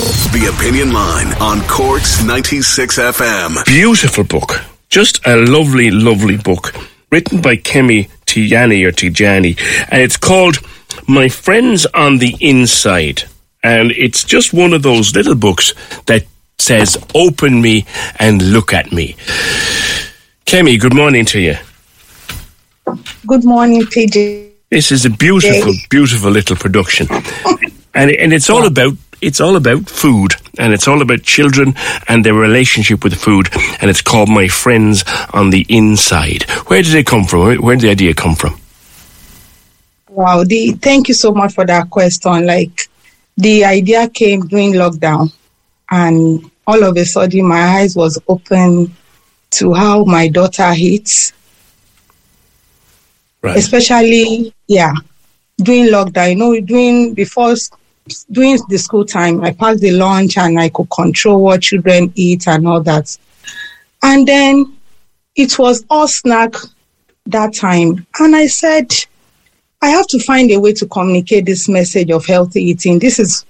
The Opinion Line on Corks 96 FM. Beautiful book. Just a lovely, lovely book. Written by Kemi Tijani or Tijani. And it's called My Friends on the Inside. And it's just one of those little books that says, Open me and look at me. Kemi, good morning to you. Good morning, PJ. This is a beautiful, beautiful little production. And, and it's all about it's all about food and it's all about children and their relationship with food and it's called My Friends on the Inside. Where did it come from? Where, did the idea come from? Wow, the thank you so much for that question. Like the idea came during lockdown and all of a sudden my eyes was open to how my daughter eats. Right. Especially, yeah, during lockdown, you know, during before during the school time, I passed the lunch and I could control what children eat and all that. And then it was all snack that time. And I said, I have to find a way to communicate this message of healthy eating. This is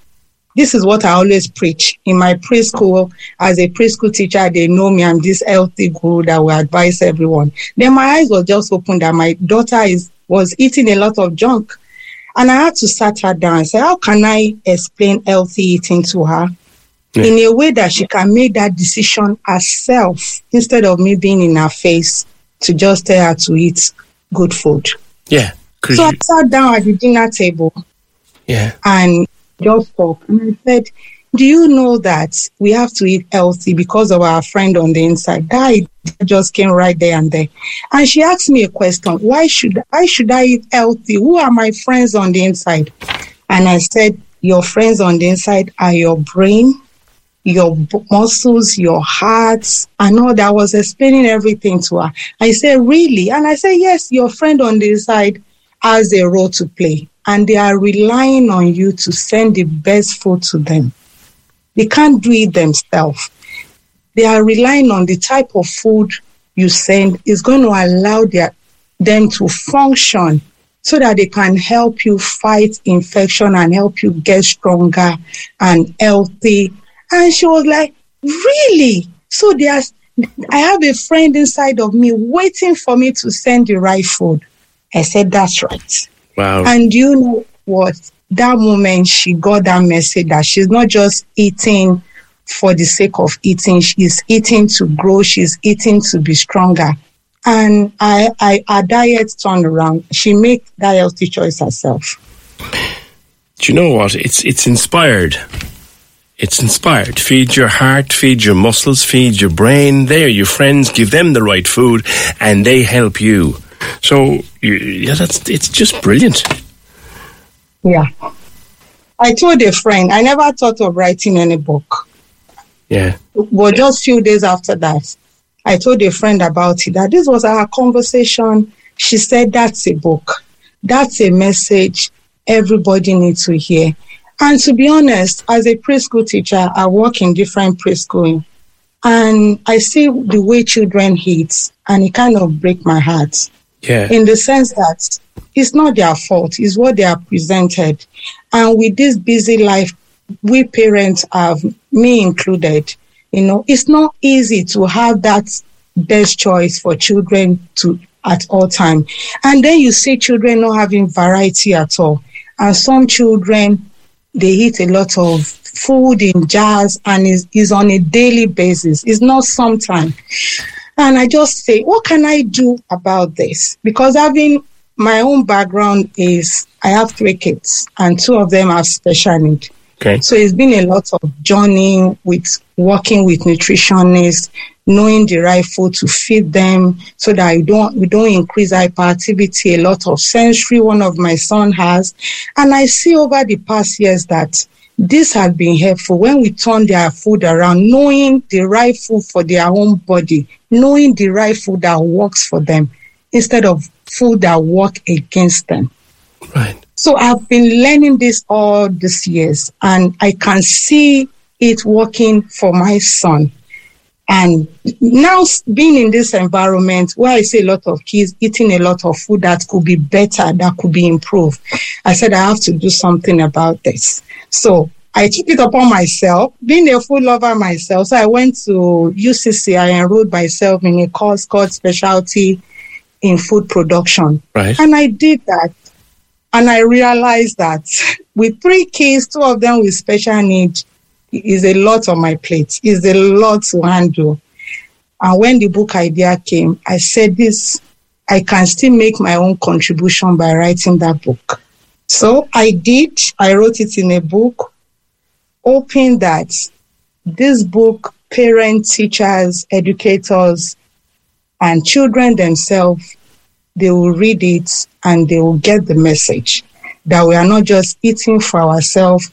this is what I always preach in my preschool. As a preschool teacher, they know me. I'm this healthy guru that will advise everyone. Then my eyes were just opened that my daughter is was eating a lot of junk, and I had to sat her down and say, "How can I explain healthy eating to her Yeah. in a way that she can make that decision herself instead of me being in her face to just tell her to eat good food?" Yeah. 'cause So I sat down at the dinner table yeah. and just talk. And I said, Do you know that we have to eat healthy because of our friend on the inside? That just came right there and there. And she asked me a question Why should should I eat healthy? Who are my friends on the inside? And I said, Your friends on the inside are your brain, your muscles, your hearts. and all that. I was explaining everything to her. I said, Really? And I said, Yes, your friend on the inside has a role to play, and they are relying on you to send the best food to them. They can't do it themselves. They are relying on the type of food you send is going to allow their, them to function so that they can help you fight infection and help you get stronger and healthy. And she was like, Really? So there's, I have a friend inside of me waiting for me to send the right food. I said, That's right. Wow. And you know what? That moment she got that message that she's not just eating for the sake of eating, she's eating to grow, she's eating to be stronger. And I, I her diet turned around. She made that healthy choice herself. Do you know what? It's it's inspired. It's inspired. Feed your heart, feed your muscles, feed your brain. They're your friends. Give them the right food, and they help you. So yeah, that's it's just brilliant. Yeah. I told a friend, I never thought of writing any book. Yeah, But just few days after that, I told a friend about it that this was our conversation. She said, That's a book. That's a message everybody needs to hear. And to be honest, as a preschool teacher, I work in different preschool and I see the way children eat and it kind of break my heart yeah, in the sense that it's not their fault, it's what they are presented. And with this busy life, we parents have, me included, you know, it's not easy to have that best choice for children to at all time. And then you see children not having variety at all. And some children, they eat a lot of food in jars and is, is on a daily basis. It's not sometime. And I just say, what can I do about this? Because having my own background is I have three kids and two of them have special need. Okay. So it's been a lot of journeying with working with nutritionists, knowing the right food to feed them so that we don't we don't increase hyperactivity. A lot of sensory one of my son has. And I see over the past years that this has been helpful when we turn their food around, knowing the right food for their own body, knowing the right food that works for them instead of food that work against them. Right. So I've been learning this all these years and I can see it working for my son. And now being in this environment where I see a lot of kids eating a lot of food that could be better, that could be improved, I said I have to do something about this. So I took it upon myself, being a food lover myself. So I went to UCC. I enrolled myself in a course called Specialty in Food Production. Right. And I did that. And I realized that with three kids, two of them with special needs, is a lot on my plate. Is a lot to handle. And when the book idea came, I said this, I can still make my own contribution by writing that book. So I did. I wrote it in a book, hoping that this book, parents, teachers, educators, and children themselves, they will read it and they will get the message that we are not just eating for ourselves,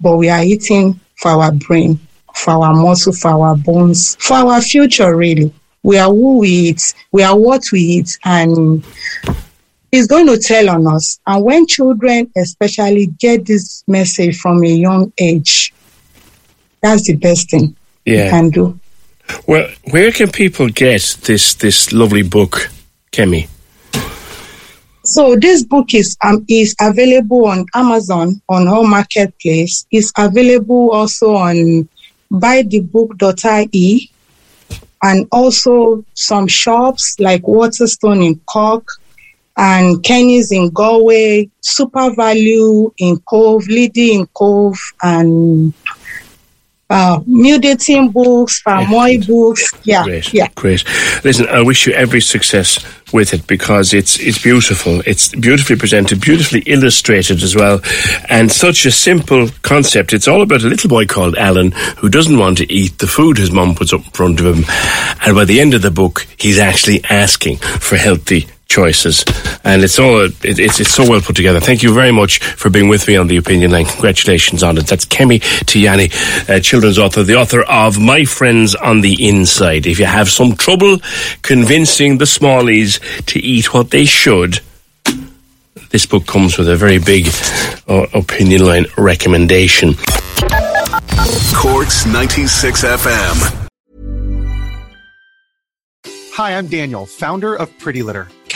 but we are eating for our brain, for our muscle, for our bones, for our future, really. We are who we eat, we are what we eat, and it's going to tell on us. And when children, especially, get this message from a young age, that's the best thing Yeah. you can do. Well, where can people get this this lovely book, Kemi? So this book is um, is available on Amazon on all marketplace. It's available also on buythebook.ie and also some shops like Waterstone in Cork and Kenny's in Galway, SuperValu in Cobh, Liddy in Cobh, and uh, Mudating Books, Fermoy Books. Yeah, Great, yeah. great. Listen, I wish you every success with it because it's it's beautiful. It's beautifully presented, beautifully illustrated as well, and such a simple concept. It's all about a little boy called Alan who doesn't want to eat the food his mum puts up in front of him, and by the end of the book, he's actually asking for healthy choices, and it's all it, it's it's so well put together. Thank you very much for being with me on the opinion line. Congratulations on it. That's Kemi Tiani, uh, children's author, the author of My Friends on the Inside. If you have some trouble convincing the smallies to eat what they should. This book comes with a very big uh, opinion line recommendation. Corks 96 FM. Hi, I'm Daniel, founder of Pretty Litter.